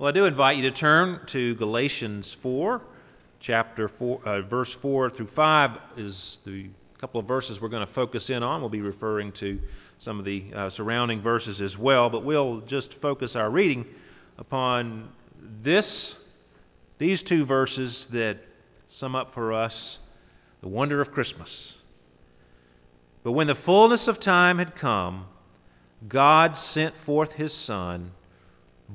Well, I do invite you to turn to Galatians 4, chapter 4, uh, verse 4 through 5 is the couple of verses we're going to focus in on. We'll be referring to some of the uh, surrounding verses as well, but we'll just focus our reading upon this, these two verses that sum up for us the wonder of Christmas. But when the fullness of time had come, God sent forth his Son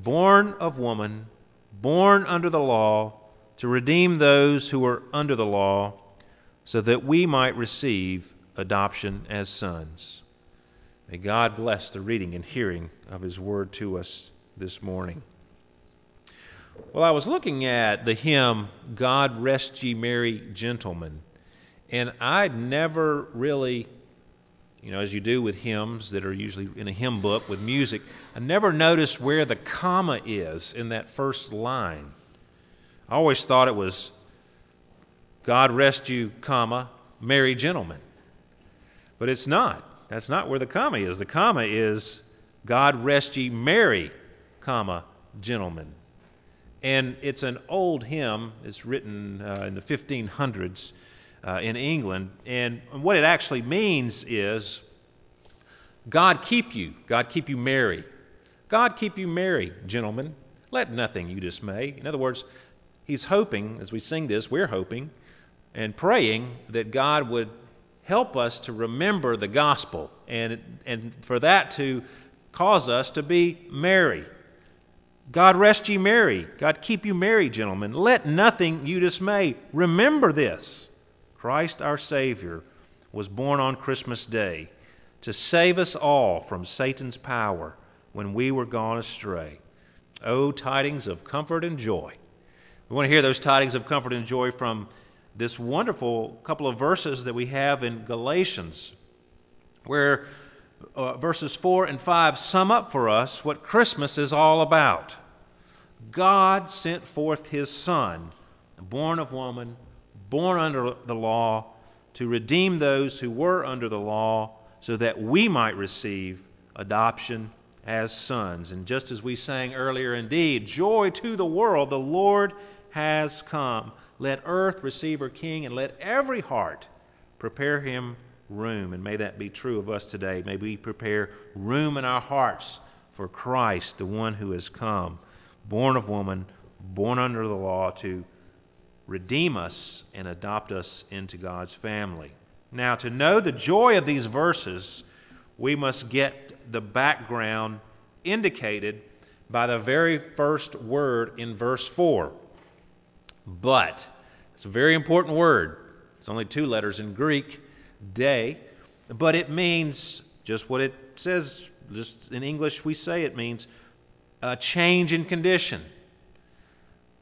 born of woman, born under the law, to redeem those who were under the law, so that we might receive adoption as sons. May God bless the reading and hearing of His word to us this morning. Well, I was looking at the hymn, God Rest Ye Merry Gentlemen, and I'd never really you know, as you do with hymns that are usually in a hymn book with music, I never noticed where the comma is in that first line. I always thought it was God rest you, comma, merry gentlemen. But it's not. That's not where the comma is. The comma is God rest ye merry, comma, gentlemen. And it's an old hymn. It's written uh, in the 1500s uh, in England. And what it actually means is God keep you, God keep you merry. God keep you merry, gentlemen. Let nothing you dismay. In other words, he's hoping, as we sing this, we're hoping and praying that God would help us to remember the gospel and, and for that to cause us to be merry. God rest ye merry. God keep you merry, gentlemen. Let nothing you dismay. Remember this. Christ our Savior was born on Christmas Day to save us all from Satan's power when we were gone astray. Oh, tidings of comfort and joy. We want to hear those tidings of comfort and joy from this wonderful couple of verses that we have in Galatians, where uh, verses 4 and 5 sum up for us what Christmas is all about. God sent forth His Son, born of woman, born under the law, to redeem those who were under the law, so that we might receive adoption as sons. And just as we sang earlier, indeed, joy to the world, the Lord has come. Let earth receive her King, and let every heart prepare him room. And may that be true of us today. May we prepare room in our hearts for Christ, the one who has come, born of woman, born under the law, to redeem us and adopt us into God's family. Now, to know the joy of these verses, we must get the background indicated by the very first word in verse 4. But, it's a very important word. It's only two letters in Greek, de, but it means just what it says. Just in English, we say it means a change in condition.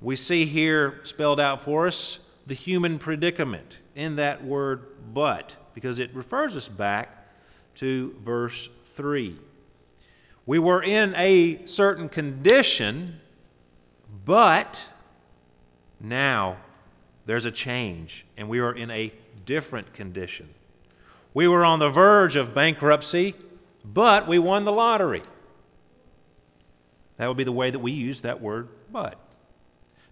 We see here spelled out for us the human predicament in that word but, because it refers us back to verse 3. We were in a certain condition, but now there's a change, and we are in a different condition. We were on the verge of bankruptcy, but we won the lottery. That would be the way that we use that word, but.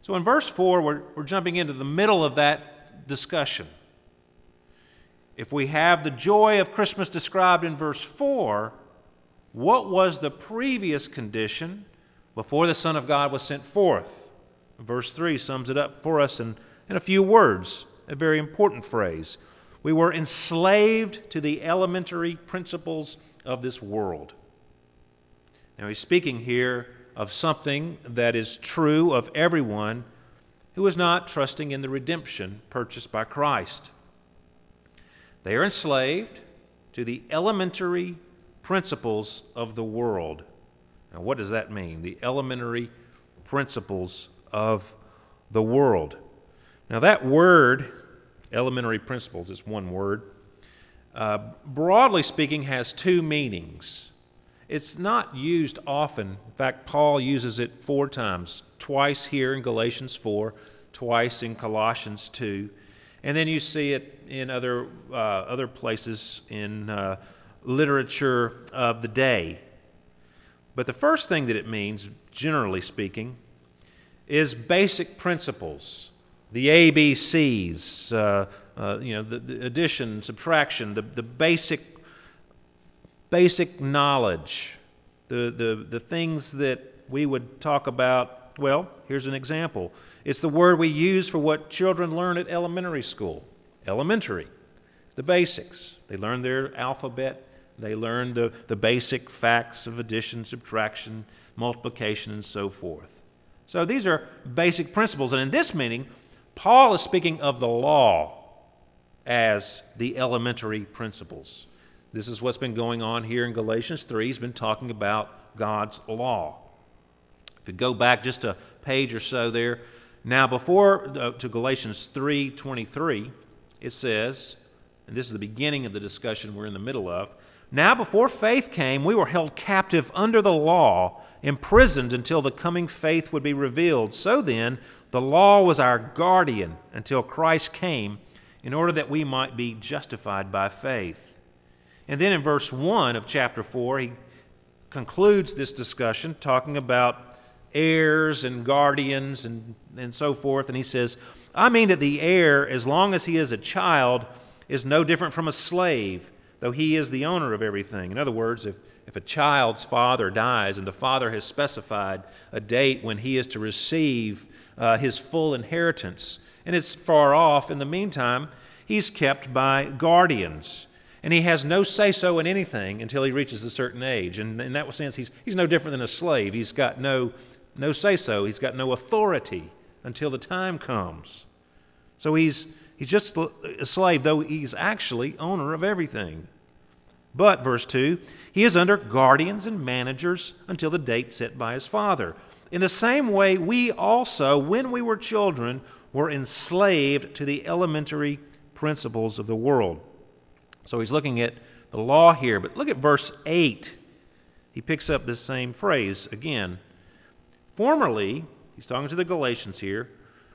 So in verse 4, we're, we're jumping into the middle of that discussion. If we have the joy of Christmas described in verse 4, what was the previous condition before the Son of God was sent forth? Verse 3 sums it up for us in, in a few words, a very important phrase. We were enslaved to the elementary principles of this world. Now, he's speaking here of something that is true of everyone who is not trusting in the redemption purchased by Christ. They are enslaved to the elementary principles of the world. Now, what does that mean? The elementary principles of the world. Now, that word, elementary principles, is one word. Uh, broadly speaking, has two meanings. It's not used often. In fact, Paul uses it four times twice here in Galatians 4, twice in Colossians 2. And then you see it in other, uh, other places in uh, literature of the day. But the first thing that it means, generally speaking, is basic principles, the ABCs, uh, uh, you know, the, the, addition, subtraction, the, the basic, basic knowledge, the, the, the things that we would talk about. Well, here's an example. It's the word we use for what children learn at elementary school. Elementary, the basics. They learn their alphabet, they learn the, the basic facts of addition, subtraction, multiplication, and so forth. So these are basic principles. And in this meaning, Paul is speaking of the law as the elementary principles. This is what's been going on here in Galatians 3. He's been talking about God's law. If you go back just a page or so there, now before uh, to Galatians 3:23, it says, and this is the beginning of the discussion we're in the middle of, now before faith came, we were held captive under the law, imprisoned until the coming faith would be revealed. So then, the law was our guardian until Christ came in order that we might be justified by faith. And then in verse 1 of chapter 4, he concludes this discussion talking about heirs and guardians and, and so forth. And he says, I mean that the heir, as long as he is a child, is no different from a slave, though he is the owner of everything. In other words, if, if a child's father dies and the father has specified a date when he is to receive uh, his full inheritance, and it's far off. In the meantime, he's kept by guardians. And he has no say so in anything until he reaches a certain age. And in that sense, he's, he's no different than a slave. He's got no, no say so, he's got no authority until the time comes. So he's, he's just a slave, though he's actually owner of everything. But, verse 2, he is under guardians and managers until the date set by his father. In the same way, we also, when we were children, were enslaved to the elementary principles of the world. So he's looking at the law here. But look at verse 8. He picks up this same phrase again. Formerly, he's talking to the Galatians here,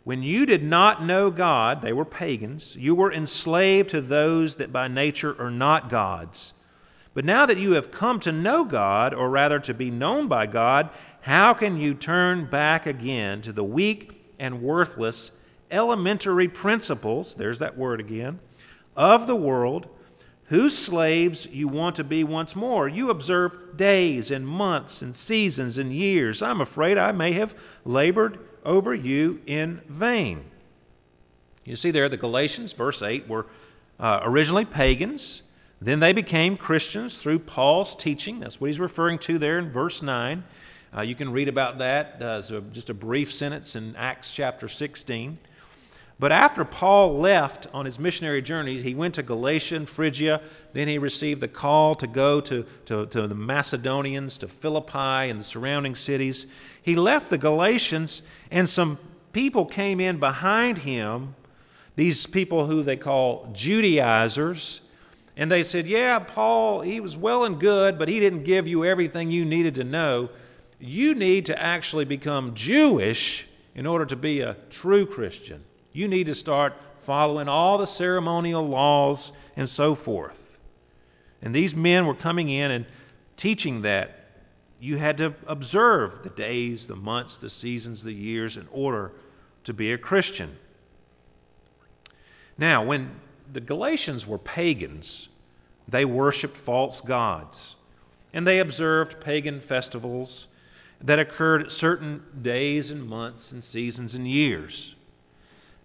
when you did not know God, they were pagans, you were enslaved to those that by nature are not gods. But now that you have come to know God, or rather to be known by God, how can you turn back again to the weak and worthless elementary principles, there's that word again, of the world, whose slaves you want to be once more. You observe days and months and seasons and years. I'm afraid I may have labored over you in vain. You see there, the Galatians, verse 8, were uh, originally pagans. Then they became Christians through Paul's teaching. That's what he's referring to there in verse 9. Uh, you can read about that uh, as a, just a brief sentence in Acts chapter 16. But after Paul left on his missionary journeys, he went to Galatia and Phrygia. Then he received the call to go to, to, to the Macedonians, to Philippi and the surrounding cities. He left the Galatians, and some people came in behind him, these people who they call Judaizers. And they said, Yeah, Paul, he was well and good, but he didn't give you everything you needed to know. You need to actually become Jewish in order to be a true Christian. You need to start following all the ceremonial laws and so forth. And these men were coming in and teaching that you had to observe the days, the months, the seasons, the years in order to be a Christian. Now, when the Galatians were pagans, they worshiped false gods. And they observed pagan festivals that occurred at certain days and months and seasons and years.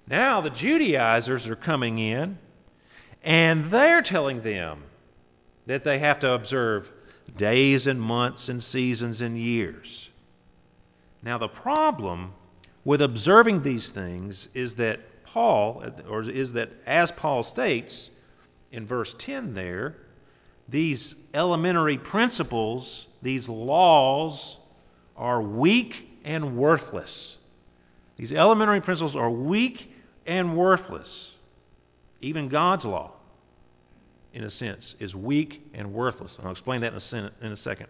Now the Judaizers are coming in, and they're telling them that they have to observe days and months and seasons and years. Now, the problem with observing these things is that Paul, or is that as Paul states in verse 10 there, these elementary principles, these laws, are weak and worthless. These elementary principles are weak and worthless. Even God's law, in a sense, is weak and worthless. And I'll explain that in a, in a second.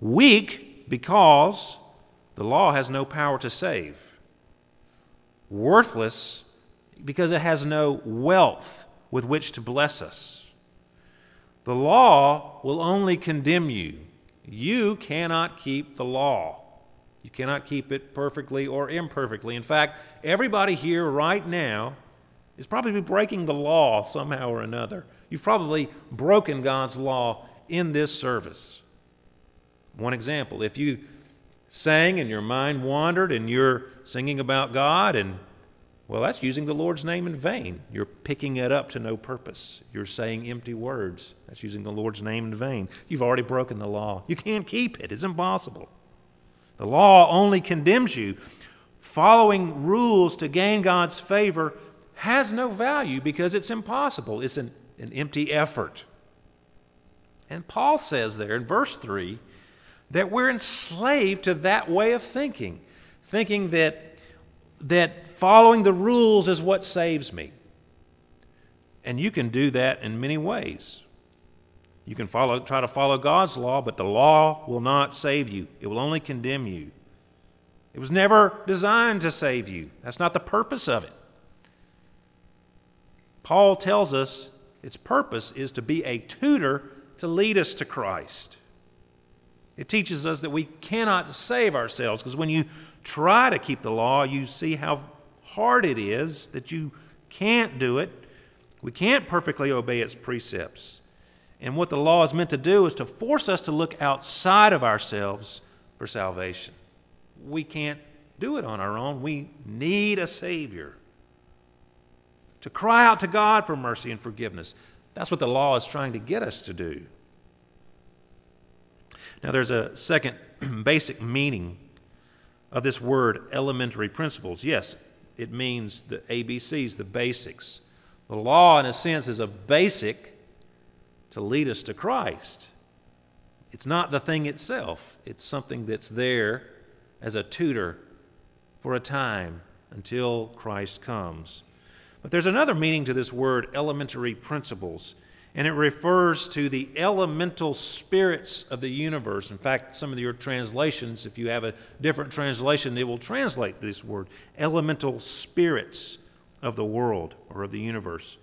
Weak because the law has no power to save. Worthless because it has no wealth with which to bless us. The law will only condemn you. You cannot keep the law. You cannot keep it perfectly or imperfectly. In fact, everybody here right now is probably breaking the law somehow or another. You've probably broken God's law in this service. One example if you sang and your mind wandered and you're singing about God and well, that's using the Lord's name in vain. You're picking it up to no purpose. You're saying empty words. That's using the Lord's name in vain. You've already broken the law. You can't keep it, it's impossible. The law only condemns you. Following rules to gain God's favor has no value because it's impossible. It's an, an empty effort. And Paul says there in verse 3 that we're enslaved to that way of thinking, thinking that, that following the rules is what saves me. And you can do that in many ways. You can follow, try to follow God's law, but the law will not save you. It will only condemn you. It was never designed to save you. That's not the purpose of it. Paul tells us its purpose is to be a tutor to lead us to Christ. It teaches us that we cannot save ourselves because when you try to keep the law, you see how hard it is, that you can't do it. We can't perfectly obey its precepts. And what the law is meant to do is to force us to look outside of ourselves for salvation. We can't do it on our own. We need a Savior. To cry out to God for mercy and forgiveness. That's what the law is trying to get us to do. Now, there's a second basic meaning of this word, elementary principles. Yes, it means the ABCs, the basics. The law, in a sense, is a basic to lead us to Christ. It's not the thing itself, it's something that's there as a tutor for a time until Christ comes. But there's another meaning to this word, elementary principles, and it refers to the elemental spirits of the universe. In fact, some of your translations, if you have a different translation, they will translate this word, elemental spirits of the world or of the universe.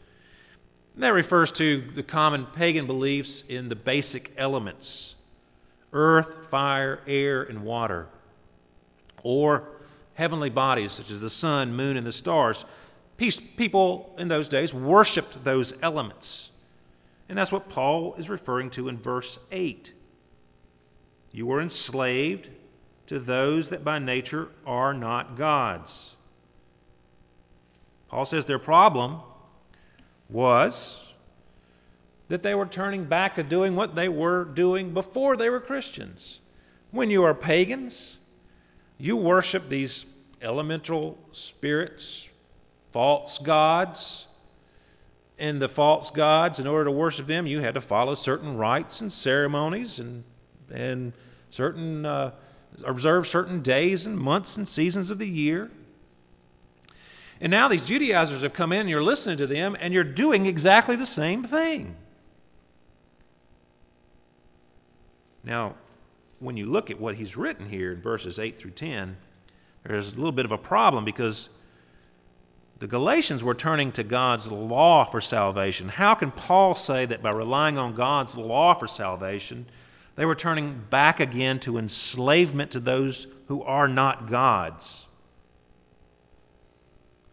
And that refers to the common pagan beliefs in the basic elements earth, fire, air, and water, or heavenly bodies such as the sun, moon, and the stars. People in those days worshiped those elements. And that's what Paul is referring to in verse 8. You were enslaved to those that by nature are not gods. Paul says their problem was that they were turning back to doing what they were doing before they were Christians. When you are pagans, you worship these elemental spirits, false gods. And the false gods, in order to worship them, you had to follow certain rites and ceremonies and, and certain, uh, observe certain days and months and seasons of the year. And now these Judaizers have come in, and you're listening to them, and you're doing exactly the same thing. Now, when you look at what he's written here in verses 8 through 10, there's a little bit of a problem because the Galatians were turning to God's law for salvation. How can Paul say that by relying on gods law for salvation, they were turning back again to enslavement to those who are not God's?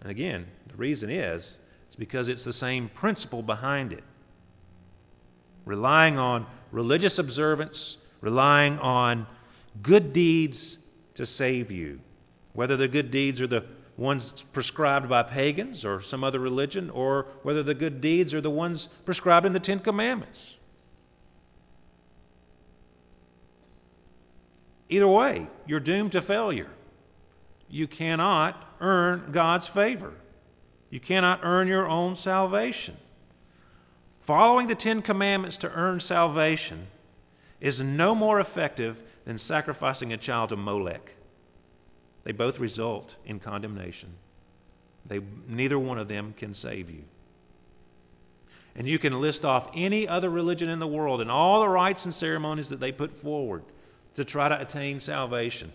And again, the reason is it's because it's the same principle behind it. Relying on religious observance, relying on good deeds to save you. Whether the good deeds are the ones prescribed by pagans or some other religion, or whether the good deeds are the ones prescribed in the Ten Commandments. Either way, you're doomed to failure. You cannot earn God's favor. You cannot earn your own salvation. Following the Ten Commandments to earn salvation is no more effective than sacrificing a child to Molech. They both result in condemnation. They, neither one of them can save you. And you can list off any other religion in the world and all the rites and ceremonies that they put forward to try to attain salvation.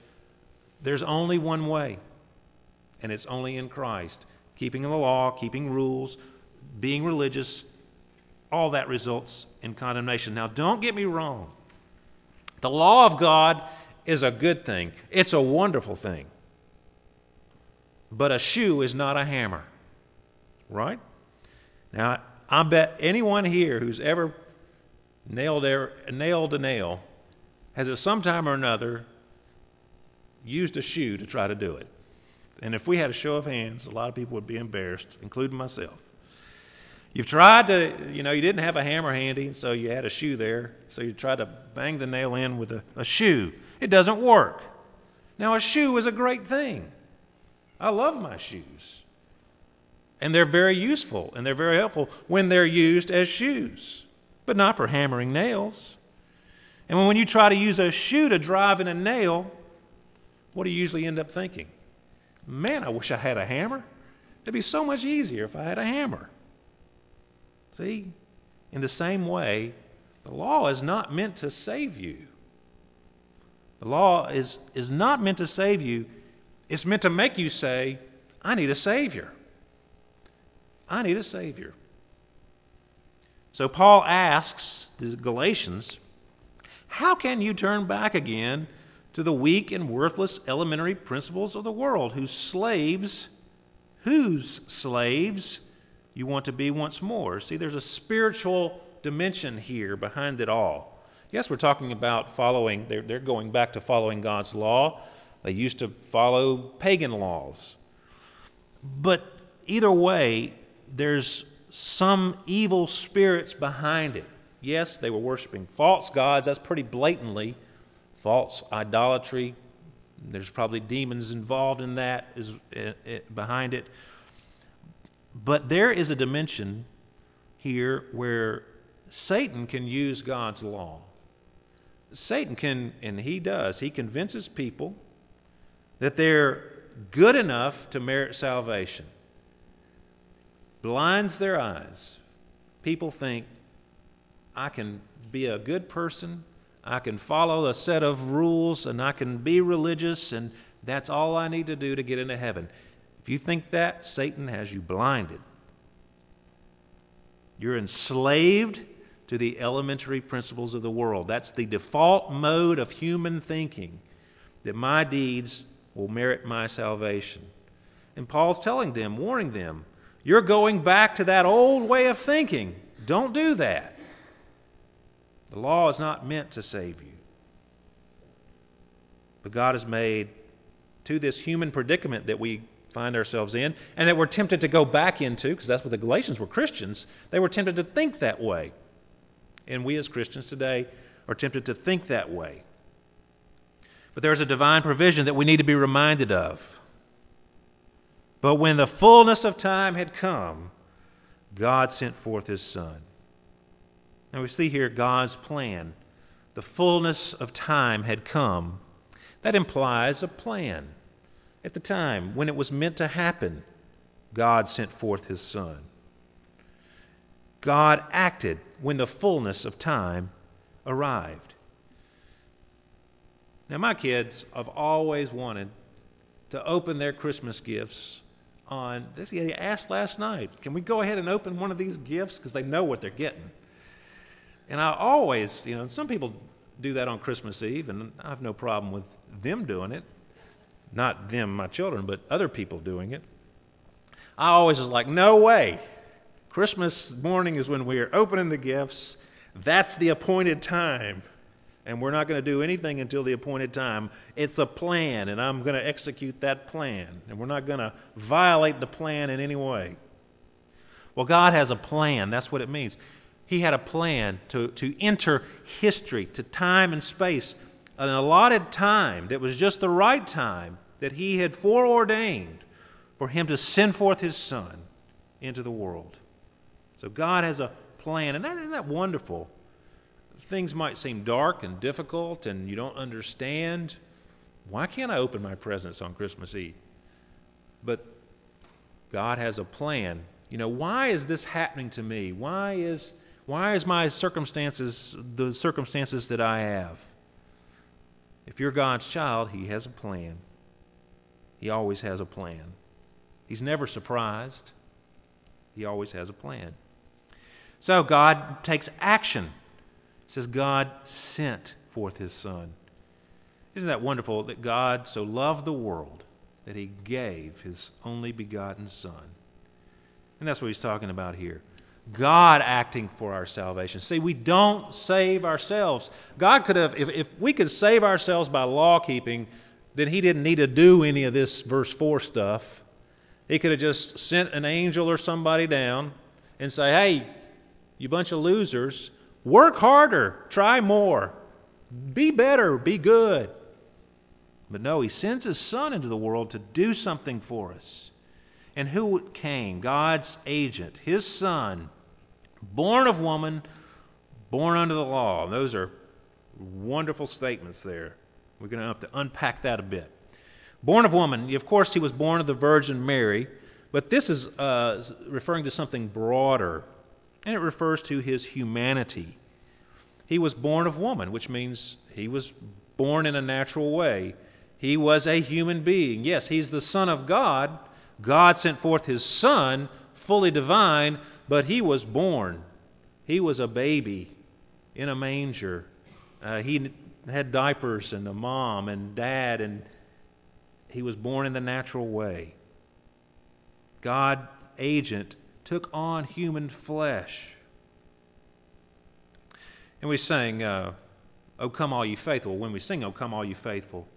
There's only one way, and it's only in Christ. Keeping the law, keeping rules, being religious, all that results in condemnation. Now, don't get me wrong. The law of God is a good thing, it's a wonderful thing. But a shoe is not a hammer. Right? Now, I bet anyone here who's ever nailed, nailed a nail has at some time or another used a shoe to try to do it. And if we had a show of hands, a lot of people would be embarrassed, including myself. You've tried to, you know, you didn't have a hammer handy, so you had a shoe there, so you tried to bang the nail in with a, a shoe. It doesn't work. Now, a shoe is a great thing. I love my shoes. And they're very useful and they're very helpful when they're used as shoes, but not for hammering nails. And when you try to use a shoe to drive in a nail, what do you usually end up thinking? Man, I wish I had a hammer. It'd be so much easier if I had a hammer. See? In the same way, the law is not meant to save you. The law is, is not meant to save you. It's meant to make you say, I need a Savior. I need a Savior. So Paul asks the Galatians, How can you turn back again to the weak and worthless elementary principles of the world, whose slaves, whose slaves you want to be once more. See, there's a spiritual dimension here behind it all. Yes, we're talking about following, they're, they're going back to following God's law. They used to follow pagan laws. But either way, there's some evil spirits behind it. Yes, they were worshiping false gods. That's pretty blatantly false idolatry. There's probably demons involved in that, is eh, eh, behind it. But there is a dimension here where Satan can use God's law. Satan can, and he does, he convinces people that they're good enough to merit salvation. Blinds their eyes. People think, I can be a good person, I can follow a set of rules, and I can be religious, and that's all I need to do to get into heaven. If you think that, Satan has you blinded. You're enslaved to the elementary principles of the world. That's the default mode of human thinking that my deeds will merit my salvation. And Paul's telling them, warning them, you're going back to that old way of thinking. Don't do that. The law is not meant to save you. But God has made to this human predicament that we find ourselves in, and that we're tempted to go back into, because that's what the Galatians were Christians. They were tempted to think that way. And we as Christians today are tempted to think that way. But there's a divine provision that we need to be reminded of. But when the fullness of time had come, God sent forth his Son. Now we see here God's plan. The fullness of time had come. That implies a plan. At the time when it was meant to happen, God sent forth his Son. God acted when the fullness of time arrived. Now, my kids have always wanted to open their Christmas gifts on this. They asked last night, can we go ahead and open one of these gifts? Because they know what they're getting. And I always, you know, some people do that on Christmas Eve, and I have no problem with them doing it. Not them, my children, but other people doing it. I always was like, no way. Christmas morning is when we are opening the gifts. That's the appointed time. And we're not going to do anything until the appointed time. It's a plan, and I'm going to execute that plan. And we're not going to violate the plan in any way. Well, God has a plan. That's what it means. He had a plan to, to enter history, to time and space, an allotted time that was just the right time that He had foreordained for Him to send forth His Son into the world. So God has a plan, and that, isn't that wonderful? Things might seem dark and difficult, and you don't understand. Why can't I open my presents on Christmas Eve? But God has a plan. You know, why is this happening to me? Why is why is my circumstances the circumstances that I have? If you're God's child, He has a plan. He always has a plan. He's never surprised. He always has a plan. So God takes action. It says God sent forth his son. Isn't that wonderful that God so loved the world that he gave his only begotten Son? And that's what he's talking about here. God acting for our salvation. See, we don't save ourselves. God could have, if, if we could save ourselves by law keeping, then he didn't need to do any of this verse 4 stuff. He could have just sent an angel or somebody down and say, hey, you bunch of losers, work harder, try more, be better, be good. But no, he sends his son into the world to do something for us. And who came? God's agent, his son, born of woman, born under the law. Those are wonderful statements there. We're going to have to unpack that a bit. Born of woman, of course, he was born of the Virgin Mary, but this is uh, referring to something broader, and it refers to his humanity. He was born of woman, which means he was born in a natural way. He was a human being. Yes, he's the Son of God. God sent forth his Son, fully divine, but he was born. He was a baby in a manger. Uh, he had diapers and a mom and dad, and he was born in the natural way. God, agent, took on human flesh. And we sang, uh, O come all you faithful. When we sing, O come all you faithful,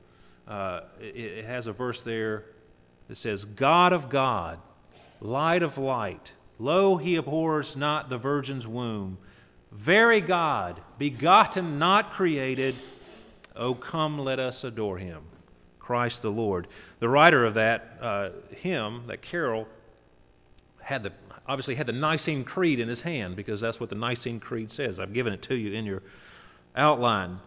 uh, it, it has a verse there that says, God of God, light of light, lo, he abhors not the virgin's womb. Very God, begotten, not created, O come, let us adore him. Christ the Lord. The writer of that uh, hymn, that carol, had the obviously had the Nicene Creed in his hand because that's what the Nicene Creed says. I've given it to you in your outline.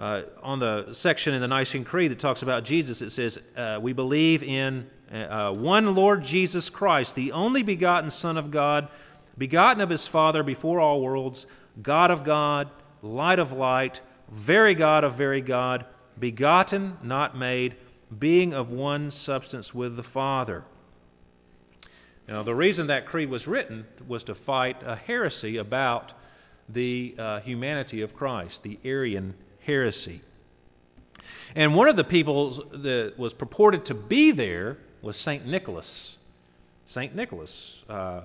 Uh, on the section in the Nicene Creed that talks about Jesus, it says, uh, We believe in uh, one Lord Jesus Christ, the only begotten Son of God, begotten of his Father before all worlds, God of God, light of light, very God of very God, begotten, not made, being of one substance with the Father. Now, the reason that creed was written was to fight a heresy about the uh, humanity of Christ, the Arian heresy. And one of the people that was purported to be there was St. Nicholas. St. Nicholas. Uh,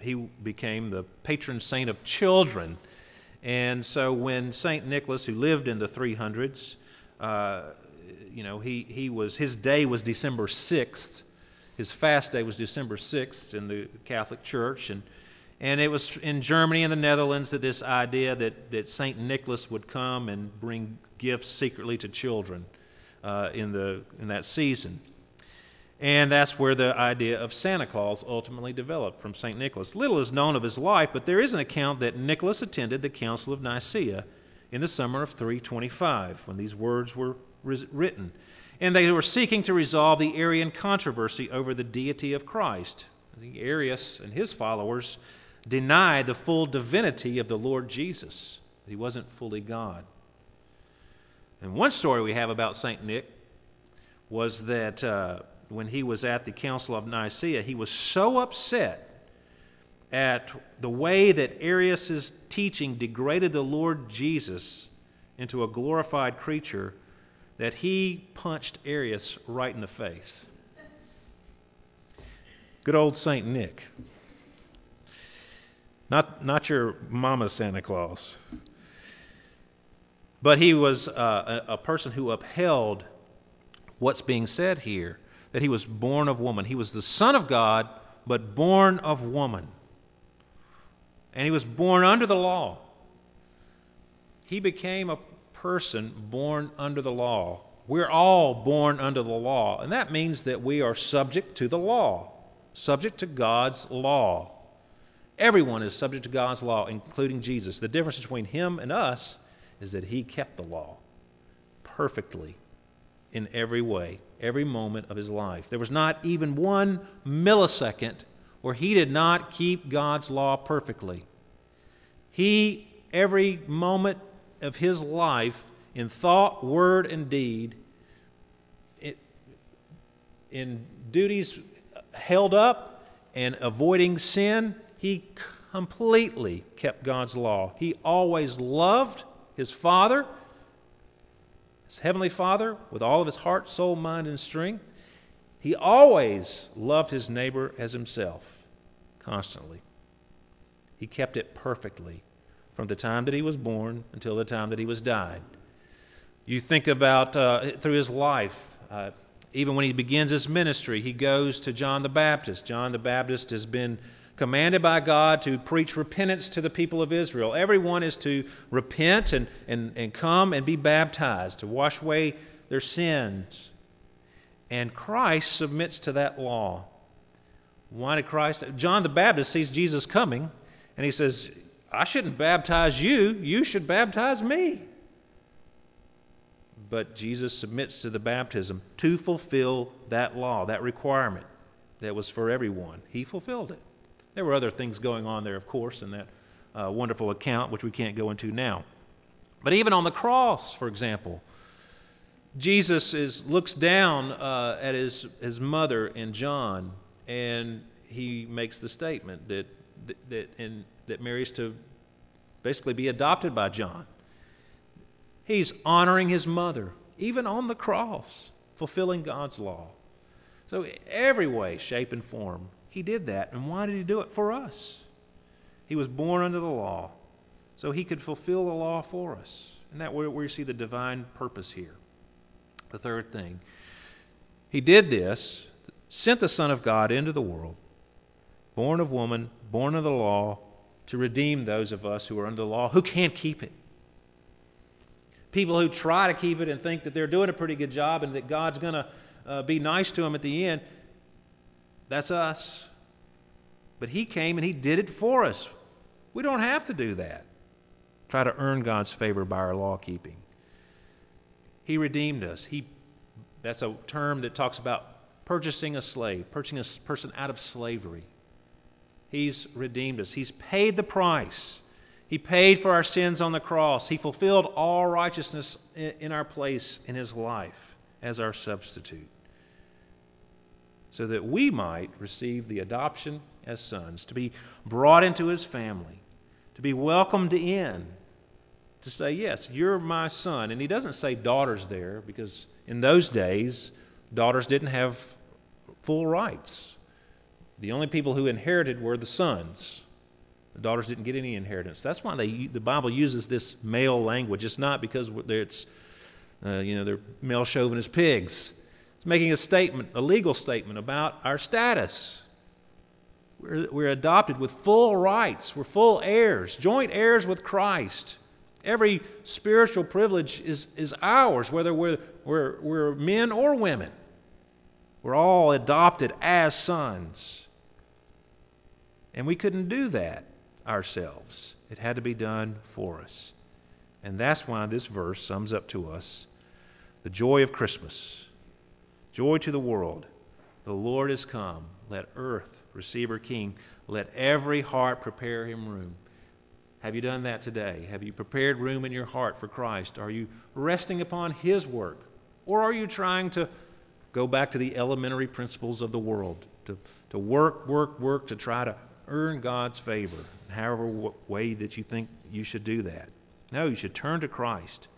he became the patron saint of children. And so when St. Nicholas, who lived in the 300s, uh, you know, he, he was, his day was December 6th. His fast day was December 6th in the Catholic Church. And, and it was in Germany and the Netherlands that this idea that, that St. Nicholas would come and bring gifts secretly to children uh, in, the, in that season. And that's where the idea of Santa Claus ultimately developed from St. Nicholas. Little is known of his life, but there is an account that Nicholas attended the Council of Nicaea in the summer of 325 when these words were written. And they were seeking to resolve the Arian controversy over the deity of Christ. Arius and his followers denied the full divinity of the Lord Jesus, he wasn't fully God. And one story we have about St. Nick was that. Uh, when he was at the Council of Nicaea, he was so upset at the way that Arius' teaching degraded the Lord Jesus into a glorified creature that he punched Arius right in the face. Good old St. Nick. Not, not your mama Santa Claus. But he was uh, a, a person who upheld what's being said here that he was born of woman. He was the Son of God, but born of woman. And he was born under the law. He became a person born under the law. We're all born under the law, and that means that we are subject to the law, subject to God's law. Everyone is subject to God's law, including Jesus. The difference between him and us is that he kept the law perfectly in every way, every moment of his life. There was not even one millisecond where he did not keep God's law perfectly. He, every moment of his life, in thought, word, and deed, in duties held up and avoiding sin, he completely kept God's law. He always loved his Father His heavenly Father, with all of his heart, soul, mind, and strength, he always loved his neighbor as himself, constantly. He kept it perfectly from the time that he was born until the time that he was died. You think about uh, through his life, uh, even when he begins his ministry, he goes to John the Baptist. John the Baptist has been commanded by God to preach repentance to the people of Israel. Everyone is to repent and, and, and come and be baptized, to wash away their sins. And Christ submits to that law. Why did Christ? John the Baptist sees Jesus coming, and he says, I shouldn't baptize you, you should baptize me. But Jesus submits to the baptism to fulfill that law, that requirement that was for everyone. He fulfilled it. There were other things going on there, of course, in that uh, wonderful account, which we can't go into now. But even on the cross, for example, Jesus is, looks down uh, at his, his mother and John, and he makes the statement that, that, that, in, that Mary's to basically be adopted by John. He's honoring his mother, even on the cross, fulfilling God's law. So, every way, shape, and form, he did that. And why did he do it? For us. He was born under the law, so he could fulfill the law for us. And that where we see the divine purpose here. The third thing, he did this, sent the Son of God into the world, born of woman, born of the law, to redeem those of us who are under the law who can't keep it. People who try to keep it and think that they're doing a pretty good job and that God's going to uh, be nice to them at the end, that's us. But He came and He did it for us. We don't have to do that. Try to earn God's favor by our law keeping. He redeemed us. He, that's a term that talks about purchasing a slave, purchasing a person out of slavery. He's redeemed us. He's paid the price. He paid for our sins on the cross. He fulfilled all righteousness in our place in His life as our substitute. So that we might receive the adoption as sons, to be brought into His family, to be welcomed in to say, Yes, you're my son. And he doesn't say daughters there because in those days, daughters didn't have full rights. The only people who inherited were the sons. The daughters didn't get any inheritance. That's why they, the Bible uses this male language. It's not because it's, uh, you know, they're male chauvinist pigs. Making a statement, a legal statement about our status. We're, we're adopted with full rights. We're full heirs, joint heirs with Christ. Every spiritual privilege is, is ours, whether we're, we're, we're men or women. We're all adopted as sons. And we couldn't do that ourselves, it had to be done for us. And that's why this verse sums up to us the joy of Christmas. Joy to the world. The Lord is come. Let earth receive her King. Let every heart prepare him room. Have you done that today? Have you prepared room in your heart for Christ? Are you resting upon His work? Or are you trying to go back to the elementary principles of the world? To, to work, work, work, to try to earn God's favor, however way that you think you should do that. No, you should turn to Christ,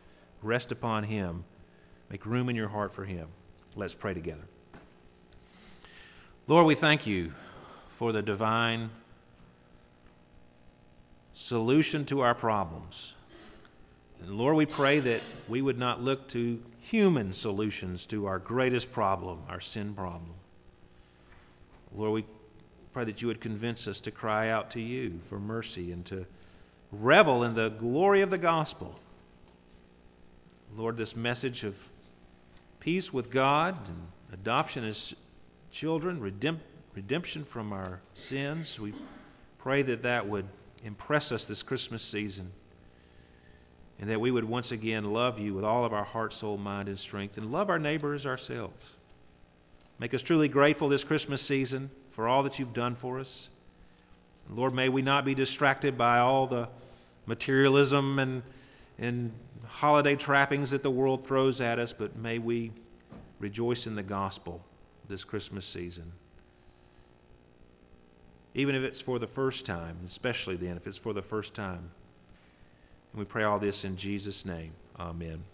rest upon Him, make room in your heart for Him. Let's pray together. Lord, we thank you for the divine solution to our problems. And Lord, we pray that we would not look to human solutions to our greatest problem, our sin problem. Lord, we pray that you would convince us to cry out to you for mercy and to revel in the glory of the gospel. Lord, this message of peace with God and adoption as children, redemption from our sins, we pray that that would impress us this Christmas season. And that we would once again love you with all of our heart, soul, mind, and strength, and love our neighbors ourselves. Make us truly grateful this Christmas season for all that you've done for us. Lord, may we not be distracted by all the materialism and, and holiday trappings that the world throws at us, but may we rejoice in the gospel this Christmas season even if it's for the first time, especially then if it's for the first time. And we pray all this in Jesus' name. Amen.